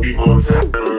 be on sound.